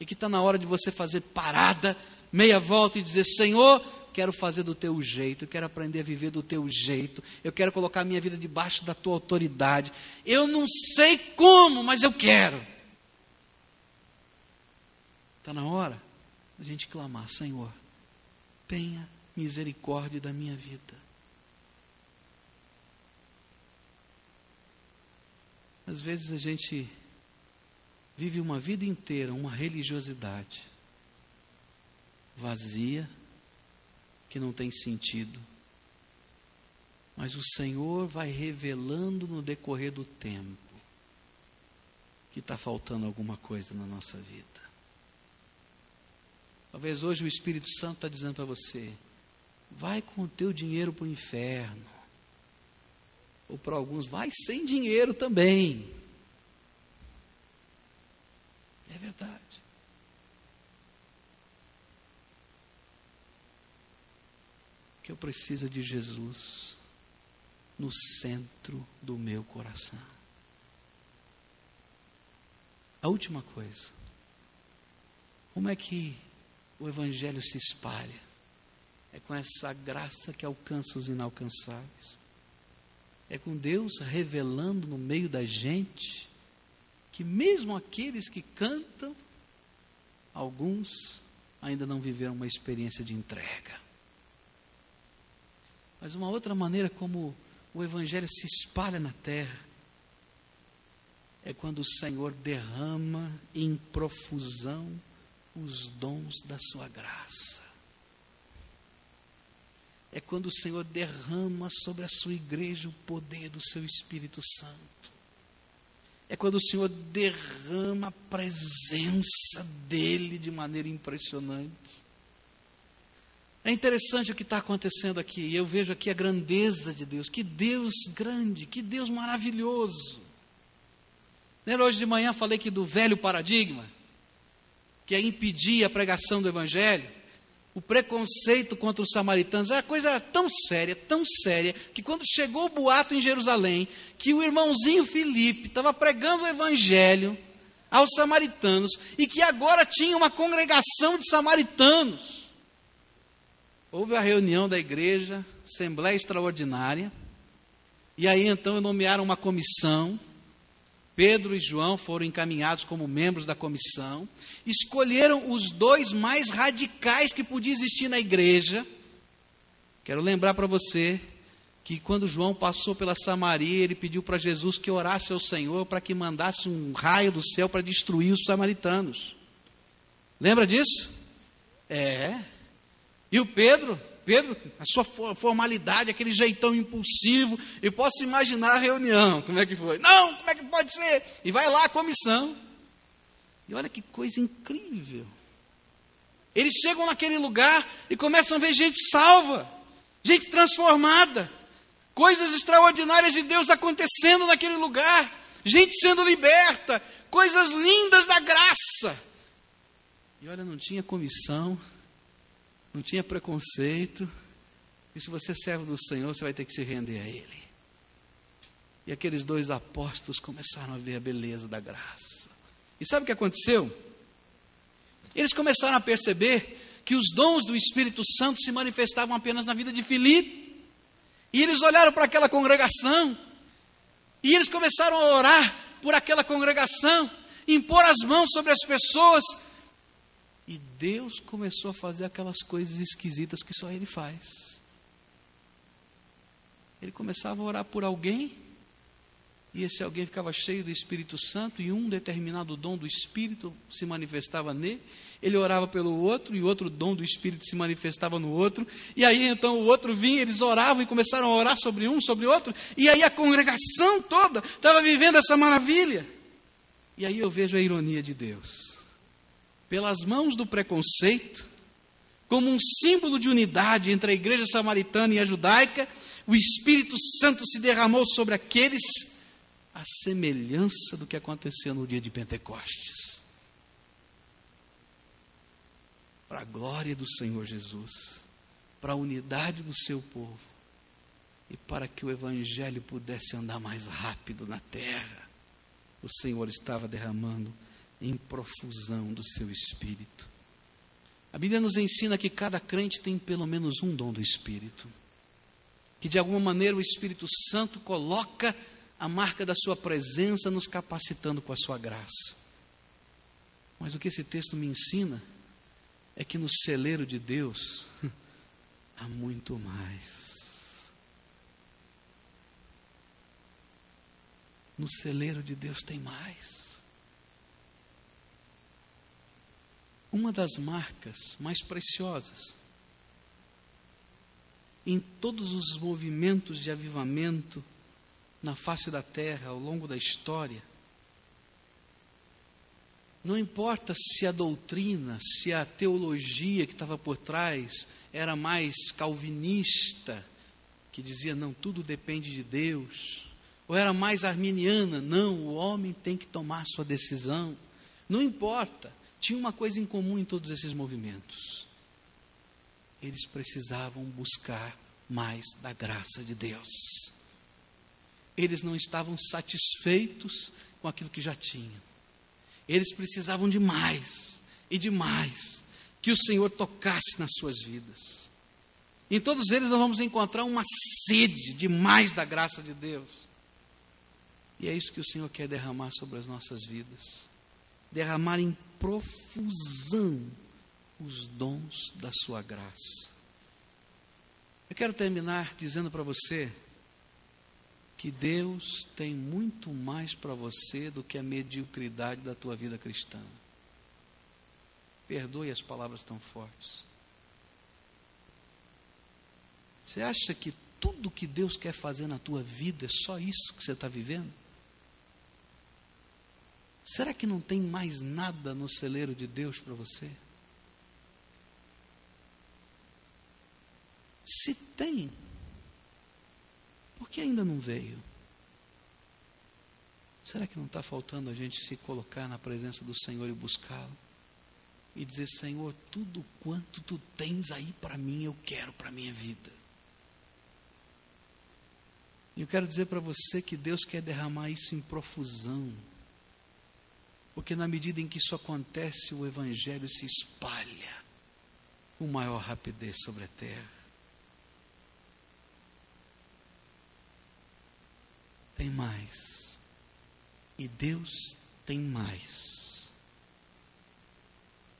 e que está na hora de você fazer parada, meia volta e dizer: Senhor, quero fazer do teu jeito, eu quero aprender a viver do teu jeito, eu quero colocar a minha vida debaixo da tua autoridade. Eu não sei como, mas eu quero. Está na hora da gente clamar: Senhor, tenha misericórdia da minha vida. Às vezes a gente vive uma vida inteira, uma religiosidade vazia, que não tem sentido. Mas o Senhor vai revelando no decorrer do tempo que está faltando alguma coisa na nossa vida. Talvez hoje o Espírito Santo está dizendo para você: vai com o teu dinheiro para o inferno. Ou para alguns, vai sem dinheiro também. É verdade. Que eu preciso de Jesus no centro do meu coração. A última coisa. Como é que o Evangelho se espalha. É com essa graça que alcança os inalcançáveis. É com Deus revelando no meio da gente que, mesmo aqueles que cantam, alguns ainda não viveram uma experiência de entrega. Mas uma outra maneira como o Evangelho se espalha na terra é quando o Senhor derrama em profusão os dons da sua graça. É quando o Senhor derrama sobre a sua igreja o poder do seu Espírito Santo. É quando o Senhor derrama a presença dEle de maneira impressionante. É interessante o que está acontecendo aqui. Eu vejo aqui a grandeza de Deus. Que Deus grande, que Deus maravilhoso. Hoje de manhã falei que do velho paradigma? que é impedir a pregação do Evangelho, o preconceito contra os samaritanos era coisa tão séria, tão séria, que quando chegou o boato em Jerusalém, que o irmãozinho Filipe estava pregando o evangelho aos samaritanos e que agora tinha uma congregação de samaritanos. Houve a reunião da igreja, assembleia extraordinária, e aí então nomearam uma comissão Pedro e João foram encaminhados como membros da comissão, escolheram os dois mais radicais que podia existir na igreja. Quero lembrar para você que quando João passou pela Samaria, ele pediu para Jesus que orasse ao Senhor para que mandasse um raio do céu para destruir os samaritanos. Lembra disso? É. E o Pedro Pedro, a sua formalidade, aquele jeitão impulsivo, eu posso imaginar a reunião, como é que foi? Não, como é que pode ser? E vai lá a comissão. E olha que coisa incrível. Eles chegam naquele lugar e começam a ver gente salva, gente transformada, coisas extraordinárias de Deus acontecendo naquele lugar, gente sendo liberta, coisas lindas da graça. E olha, não tinha comissão, não tinha preconceito. E se você é servo do Senhor, você vai ter que se render a Ele. E aqueles dois apóstolos começaram a ver a beleza da graça. E sabe o que aconteceu? Eles começaram a perceber que os dons do Espírito Santo se manifestavam apenas na vida de Filipe. E eles olharam para aquela congregação. E eles começaram a orar por aquela congregação, impor as mãos sobre as pessoas e Deus começou a fazer aquelas coisas esquisitas que só Ele faz. Ele começava a orar por alguém, e esse alguém ficava cheio do Espírito Santo, e um determinado dom do Espírito se manifestava nele. Ele orava pelo outro, e outro dom do Espírito se manifestava no outro. E aí então o outro vinha, eles oravam e começaram a orar sobre um, sobre outro. E aí a congregação toda estava vivendo essa maravilha. E aí eu vejo a ironia de Deus pelas mãos do preconceito, como um símbolo de unidade entre a igreja samaritana e a judaica, o Espírito Santo se derramou sobre aqueles a semelhança do que aconteceu no dia de Pentecostes. Para a glória do Senhor Jesus, para a unidade do seu povo e para que o Evangelho pudesse andar mais rápido na terra, o Senhor estava derramando em profusão do seu espírito. A Bíblia nos ensina que cada crente tem pelo menos um dom do espírito. Que de alguma maneira o Espírito Santo coloca a marca da sua presença nos capacitando com a sua graça. Mas o que esse texto me ensina é que no celeiro de Deus há muito mais. No celeiro de Deus tem mais. Uma das marcas mais preciosas em todos os movimentos de avivamento na face da terra ao longo da história. Não importa se a doutrina, se a teologia que estava por trás era mais calvinista, que dizia não, tudo depende de Deus, ou era mais arminiana, não, o homem tem que tomar sua decisão. Não importa tinha uma coisa em comum em todos esses movimentos. Eles precisavam buscar mais da graça de Deus. Eles não estavam satisfeitos com aquilo que já tinham. Eles precisavam de mais e de mais que o Senhor tocasse nas suas vidas. Em todos eles nós vamos encontrar uma sede de mais da graça de Deus. E é isso que o Senhor quer derramar sobre as nossas vidas derramar em profusão os dons da sua graça. Eu quero terminar dizendo para você que Deus tem muito mais para você do que a mediocridade da tua vida cristã. Perdoe as palavras tão fortes. Você acha que tudo que Deus quer fazer na tua vida é só isso que você está vivendo? Será que não tem mais nada no celeiro de Deus para você? Se tem, por que ainda não veio? Será que não está faltando a gente se colocar na presença do Senhor e buscá-lo? e dizer: Senhor, tudo quanto tu tens aí para mim, eu quero para a minha vida. E eu quero dizer para você que Deus quer derramar isso em profusão. Porque na medida em que isso acontece, o Evangelho se espalha com maior rapidez sobre a terra. Tem mais. E Deus tem mais.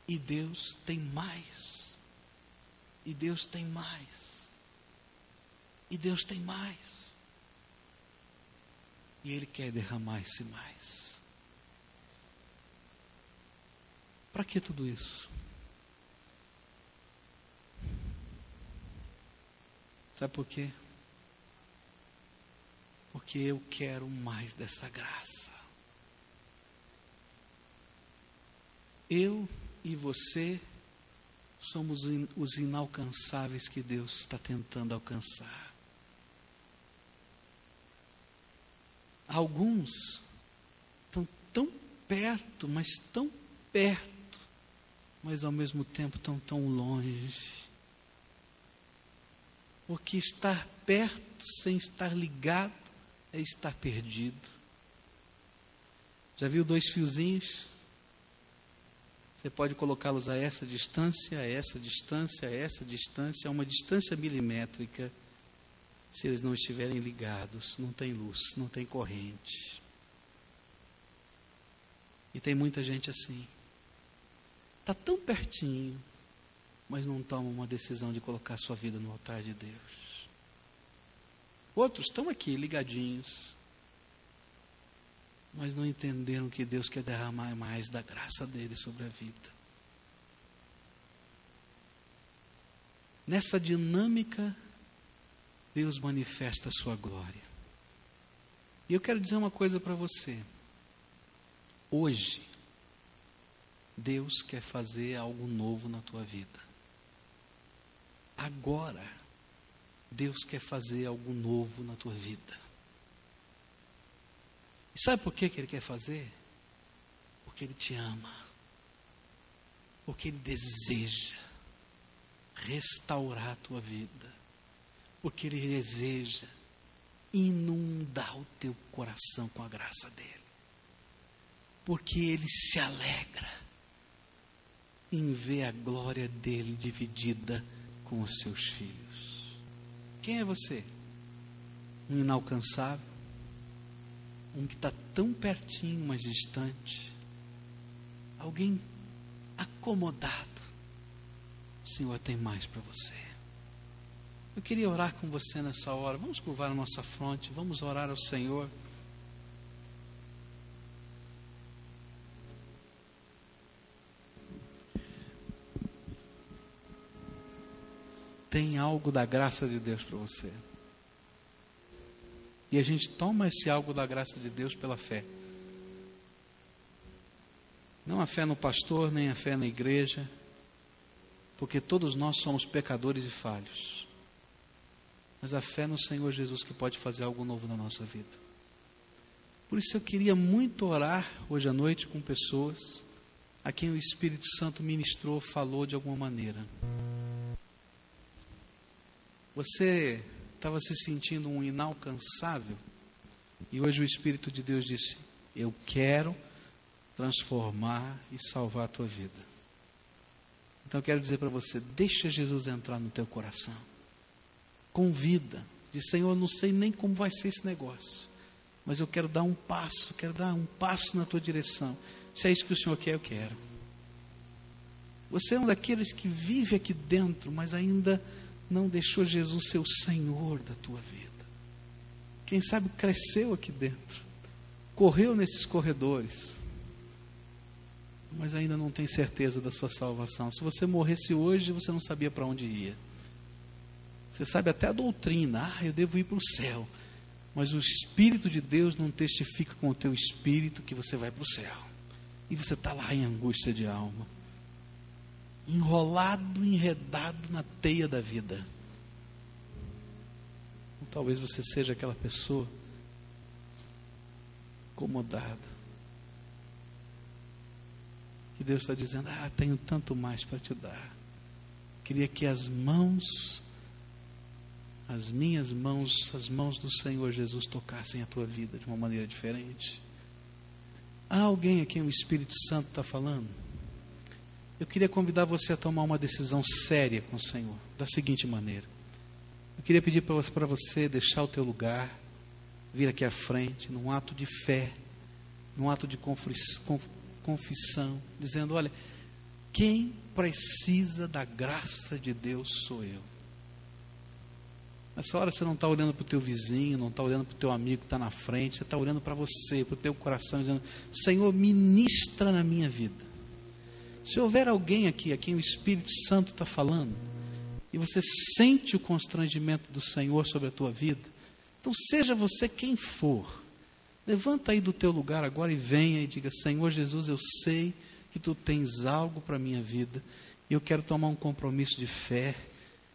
E Deus tem mais. E Deus tem mais. E Deus tem mais. E Ele quer derramar esse mais. Para que tudo isso? Sabe por quê? Porque eu quero mais dessa graça. Eu e você somos os inalcançáveis que Deus está tentando alcançar. Alguns estão tão perto, mas tão perto, mas ao mesmo tempo estão tão longe. Porque estar perto sem estar ligado é estar perdido. Já viu dois fiozinhos? Você pode colocá-los a essa distância, a essa distância, a essa distância, a uma distância milimétrica se eles não estiverem ligados, não tem luz, não tem corrente. E tem muita gente assim. Está tão pertinho, mas não toma uma decisão de colocar sua vida no altar de Deus. Outros estão aqui ligadinhos, mas não entenderam que Deus quer derramar mais da graça dele sobre a vida. Nessa dinâmica Deus manifesta a sua glória. E eu quero dizer uma coisa para você. Hoje, Deus quer fazer algo novo na tua vida. Agora, Deus quer fazer algo novo na tua vida. E sabe por que, que Ele quer fazer? Porque Ele te ama. Porque Ele deseja restaurar a tua vida porque Ele deseja inundar o teu coração com a graça dEle. Porque Ele se alegra em ver a glória dEle dividida com os seus filhos. Quem é você? Um inalcançável? Um que está tão pertinho, mas distante? Alguém acomodado? O Senhor tem mais para você. Eu queria orar com você nessa hora. Vamos curvar a nossa fronte, vamos orar ao Senhor. Tem algo da graça de Deus para você. E a gente toma esse algo da graça de Deus pela fé. Não a fé no pastor, nem a fé na igreja, porque todos nós somos pecadores e falhos mas a fé no Senhor Jesus que pode fazer algo novo na nossa vida. Por isso eu queria muito orar hoje à noite com pessoas a quem o Espírito Santo ministrou, falou de alguma maneira. Você estava se sentindo um inalcançável e hoje o Espírito de Deus disse: Eu quero transformar e salvar a tua vida. Então eu quero dizer para você: deixa Jesus entrar no teu coração convida, diz: Senhor, eu não sei nem como vai ser esse negócio, mas eu quero dar um passo, quero dar um passo na tua direção. Se é isso que o Senhor quer, eu quero. Você é um daqueles que vive aqui dentro, mas ainda não deixou Jesus ser o Senhor da tua vida. Quem sabe cresceu aqui dentro, correu nesses corredores, mas ainda não tem certeza da sua salvação. Se você morresse hoje, você não sabia para onde ia. Você sabe até a doutrina, ah, eu devo ir para o céu. Mas o Espírito de Deus não testifica com o teu espírito que você vai para o céu. E você está lá em angústia de alma, enrolado, enredado na teia da vida. Ou talvez você seja aquela pessoa acomodada, que Deus está dizendo: Ah, tenho tanto mais para te dar. Queria que as mãos, as minhas mãos, as mãos do Senhor Jesus tocassem a tua vida de uma maneira diferente. Há alguém a quem o Espírito Santo está falando? Eu queria convidar você a tomar uma decisão séria com o Senhor, da seguinte maneira. Eu queria pedir para você deixar o teu lugar, vir aqui à frente, num ato de fé, num ato de confissão, dizendo: Olha, quem precisa da graça de Deus sou eu. Nessa hora você não está olhando para o teu vizinho, não está olhando para o teu amigo que está na frente, você está olhando para você, para o teu coração, dizendo: Senhor, ministra na minha vida. Se houver alguém aqui a quem o Espírito Santo está falando, e você sente o constrangimento do Senhor sobre a tua vida, então seja você quem for, levanta aí do teu lugar agora e venha e diga: Senhor Jesus, eu sei que tu tens algo para a minha vida, e eu quero tomar um compromisso de fé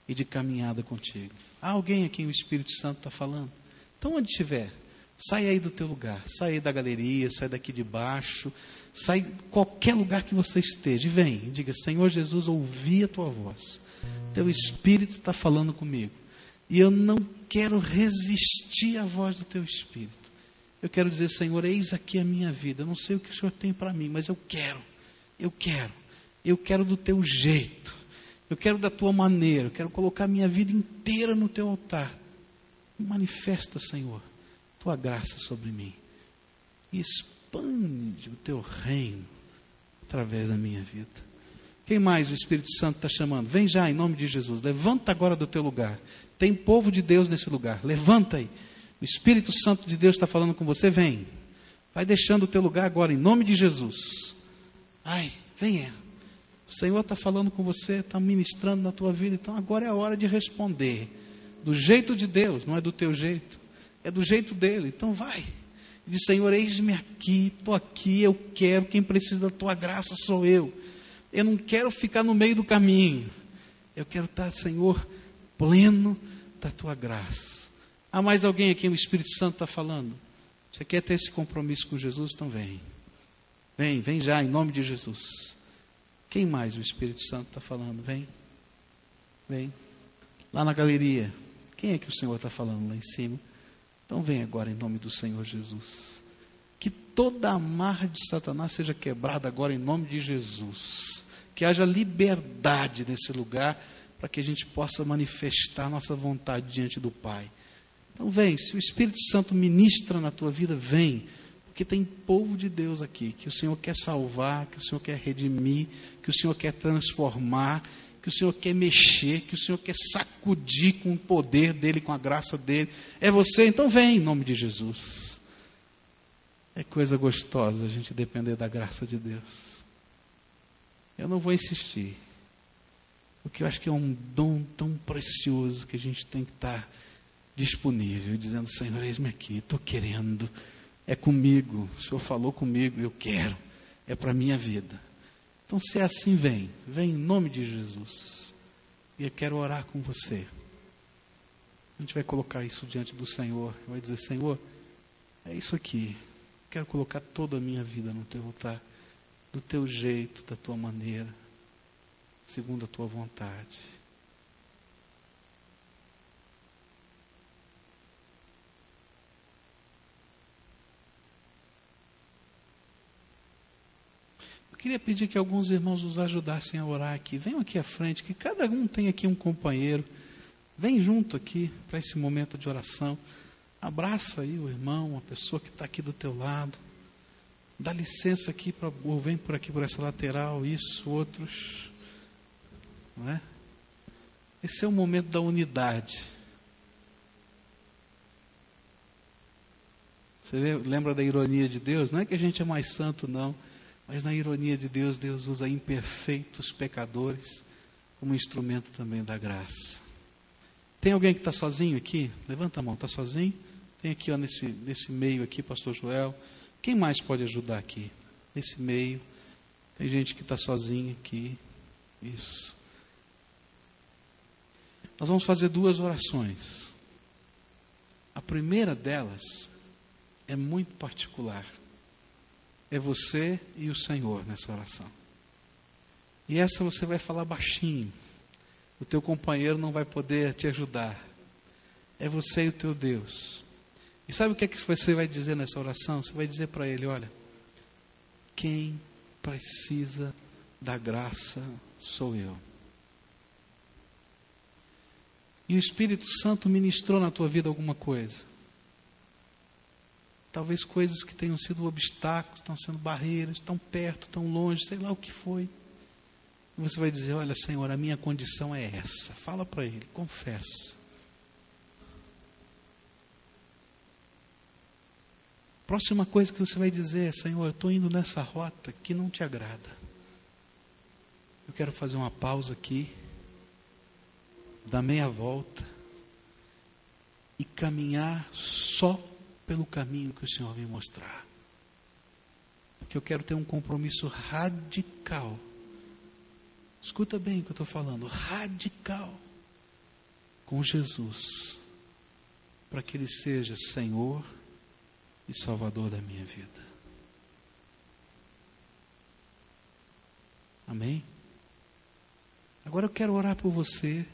e de caminhada contigo. Há alguém a quem o Espírito Santo está falando? Então, onde estiver, sai aí do teu lugar, sai aí da galeria, sai daqui de baixo, sai qualquer lugar que você esteja e vem e diga: Senhor Jesus, ouvi a tua voz, teu Espírito está falando comigo, e eu não quero resistir à voz do teu Espírito. Eu quero dizer, Senhor, eis aqui a minha vida. Eu não sei o que o Senhor tem para mim, mas eu quero, eu quero, eu quero do teu jeito. Eu quero da tua maneira, eu quero colocar minha vida inteira no teu altar. Manifesta, Senhor, tua graça sobre mim. E expande o teu reino através da minha vida. Quem mais o Espírito Santo está chamando? Vem já, em nome de Jesus. Levanta agora do teu lugar. Tem povo de Deus nesse lugar. Levanta aí. O Espírito Santo de Deus está falando com você. Vem. Vai deixando o teu lugar agora, em nome de Jesus. Ai, venha. O Senhor está falando com você, está ministrando na tua vida, então agora é a hora de responder. Do jeito de Deus, não é do teu jeito, é do jeito dele. Então vai. Diz, Senhor, eis-me aqui, estou aqui, eu quero, quem precisa da tua graça sou eu. Eu não quero ficar no meio do caminho. Eu quero estar, Senhor, pleno da tua graça. Há mais alguém aqui o Espírito Santo está falando? Você quer ter esse compromisso com Jesus? Então vem. Vem, vem já, em nome de Jesus. Quem mais o Espírito Santo está falando? Vem. Vem. Lá na galeria. Quem é que o Senhor está falando lá em cima? Então vem agora em nome do Senhor Jesus. Que toda amarra de Satanás seja quebrada agora em nome de Jesus. Que haja liberdade nesse lugar para que a gente possa manifestar nossa vontade diante do Pai. Então vem, se o Espírito Santo ministra na tua vida, vem porque tem povo de Deus aqui que o Senhor quer salvar, que o Senhor quer redimir, que o Senhor quer transformar, que o Senhor quer mexer, que o Senhor quer sacudir com o poder dele, com a graça dele. É você? Então vem em nome de Jesus. É coisa gostosa a gente depender da graça de Deus. Eu não vou insistir, porque eu acho que é um dom tão precioso que a gente tem que estar disponível, dizendo: Senhor, eis-me aqui, estou querendo é comigo, o Senhor falou comigo, eu quero, é para a minha vida. Então, se é assim, vem, vem em nome de Jesus. E eu quero orar com você. A gente vai colocar isso diante do Senhor, vai dizer: Senhor, é isso aqui, quero colocar toda a minha vida no teu altar, do teu jeito, da tua maneira, segundo a tua vontade. Queria pedir que alguns irmãos nos ajudassem a orar aqui. Venham aqui à frente, que cada um tem aqui um companheiro. Vem junto aqui para esse momento de oração. Abraça aí o irmão, a pessoa que está aqui do teu lado. Dá licença aqui, pra, ou vem por aqui por essa lateral, isso, outros. Não é? Esse é o momento da unidade. Você lembra da ironia de Deus? Não é que a gente é mais santo, não. Mas na ironia de Deus, Deus usa imperfeitos pecadores como instrumento também da graça. Tem alguém que está sozinho aqui? Levanta a mão, está sozinho? Tem aqui ó, nesse, nesse meio aqui, pastor Joel. Quem mais pode ajudar aqui? Nesse meio. Tem gente que está sozinha aqui. Isso. Nós vamos fazer duas orações. A primeira delas é muito particular é você e o Senhor nessa oração. E essa você vai falar baixinho. O teu companheiro não vai poder te ajudar. É você e o teu Deus. E sabe o que é que você vai dizer nessa oração? Você vai dizer para ele: olha, quem precisa da graça sou eu. E o Espírito Santo ministrou na tua vida alguma coisa. Talvez coisas que tenham sido obstáculos, estão sendo barreiras, estão perto, estão longe, sei lá o que foi. E você vai dizer: Olha, Senhor, a minha condição é essa. Fala para Ele, confessa. Próxima coisa que você vai dizer, Senhor, eu estou indo nessa rota que não te agrada. Eu quero fazer uma pausa aqui, dar meia volta e caminhar só pelo caminho que o Senhor me mostrar. Porque eu quero ter um compromisso radical. Escuta bem o que eu estou falando, radical com Jesus, para que Ele seja Senhor e Salvador da minha vida. Amém? Agora eu quero orar por você,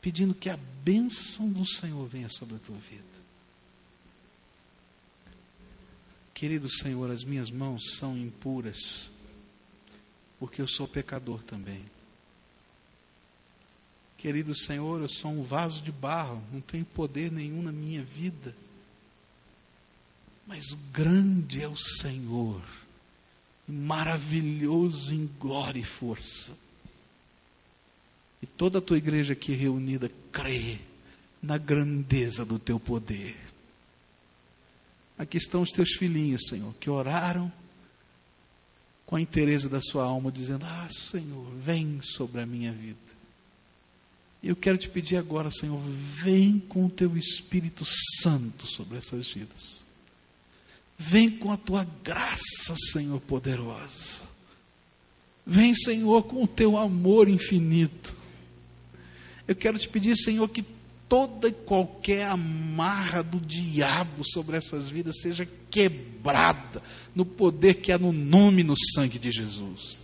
pedindo que a bênção do Senhor venha sobre a tua vida. Querido Senhor, as minhas mãos são impuras, porque eu sou pecador também. Querido Senhor, eu sou um vaso de barro, não tenho poder nenhum na minha vida. Mas grande é o Senhor, maravilhoso em glória e força. E toda a tua igreja aqui reunida crê na grandeza do teu poder. Aqui estão os teus filhinhos, Senhor, que oraram com a interesse da sua alma, dizendo: Ah, Senhor, vem sobre a minha vida. Eu quero te pedir agora, Senhor, vem com o teu Espírito Santo sobre essas vidas. Vem com a tua graça, Senhor poderosa. Vem, Senhor, com o teu amor infinito. Eu quero te pedir, Senhor, que toda e qualquer amarra do diabo sobre essas vidas seja quebrada no poder que há no nome e no sangue de Jesus.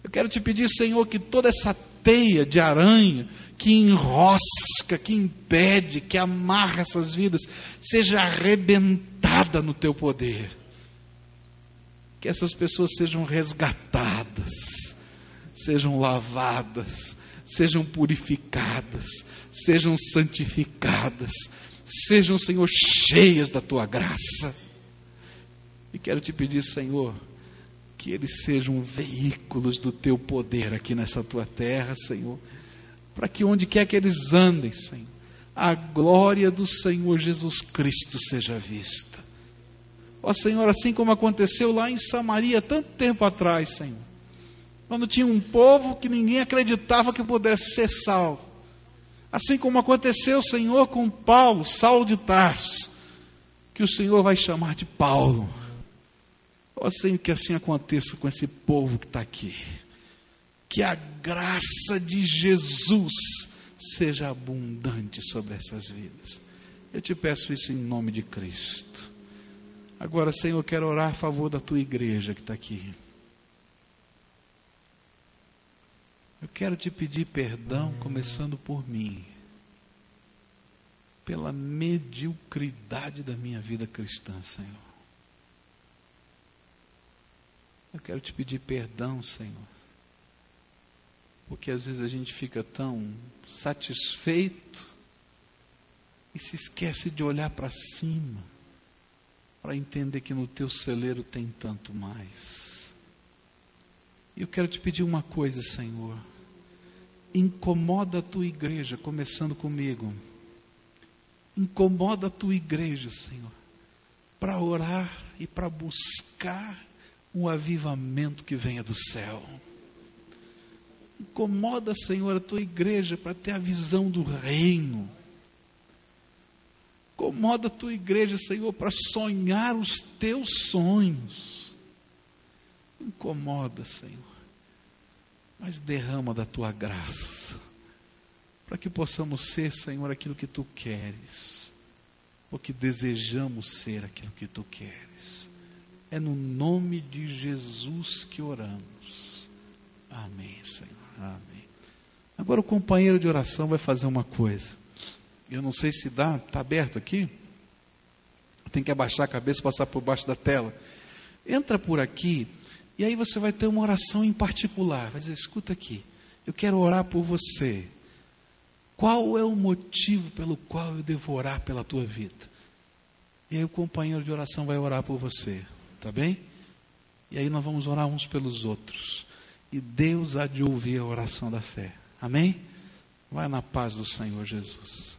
Eu quero te pedir, Senhor, que toda essa teia de aranha que enrosca, que impede, que amarra essas vidas, seja arrebentada no teu poder. Que essas pessoas sejam resgatadas, sejam lavadas, sejam purificadas, sejam santificadas, sejam, Senhor, cheias da tua graça. E quero te pedir, Senhor, que eles sejam veículos do teu poder aqui nessa tua terra, Senhor, para que onde quer que eles andem, Senhor, a glória do Senhor Jesus Cristo seja vista. Ó Senhor, assim como aconteceu lá em Samaria tanto tempo atrás, Senhor, quando tinha um povo que ninguém acreditava que pudesse ser salvo. Assim como aconteceu, Senhor, com Paulo, Saulo de Tarso, que o Senhor vai chamar de Paulo Ó Senhor, que assim aconteça com esse povo que está aqui. Que a graça de Jesus seja abundante sobre essas vidas. Eu te peço isso em nome de Cristo. Agora, Senhor, eu quero orar a favor da tua igreja que está aqui. Quero te pedir perdão, começando por mim, pela mediocridade da minha vida cristã, Senhor. Eu quero te pedir perdão, Senhor. Porque às vezes a gente fica tão satisfeito e se esquece de olhar para cima para entender que no teu celeiro tem tanto mais. E eu quero te pedir uma coisa, Senhor. Incomoda a tua igreja, começando comigo. Incomoda a tua igreja, Senhor, para orar e para buscar um avivamento que venha do céu. Incomoda, Senhor, a tua igreja para ter a visão do reino. Incomoda a tua igreja, Senhor, para sonhar os teus sonhos. Incomoda, Senhor, mas derrama da tua graça, para que possamos ser, Senhor, aquilo que tu queres, porque desejamos ser aquilo que tu queres É no nome de Jesus que oramos. Amém, Senhor. Amém. Agora o companheiro de oração vai fazer uma coisa. Eu não sei se dá, está aberto aqui? Tem que abaixar a cabeça e passar por baixo da tela. Entra por aqui e aí você vai ter uma oração em particular. Vai dizer: escuta aqui, eu quero orar por você. Qual é o motivo pelo qual eu devo orar pela tua vida? E aí o companheiro de oração vai orar por você, tá bem? E aí nós vamos orar uns pelos outros. E Deus há de ouvir a oração da fé. Amém? Vai na paz do Senhor Jesus.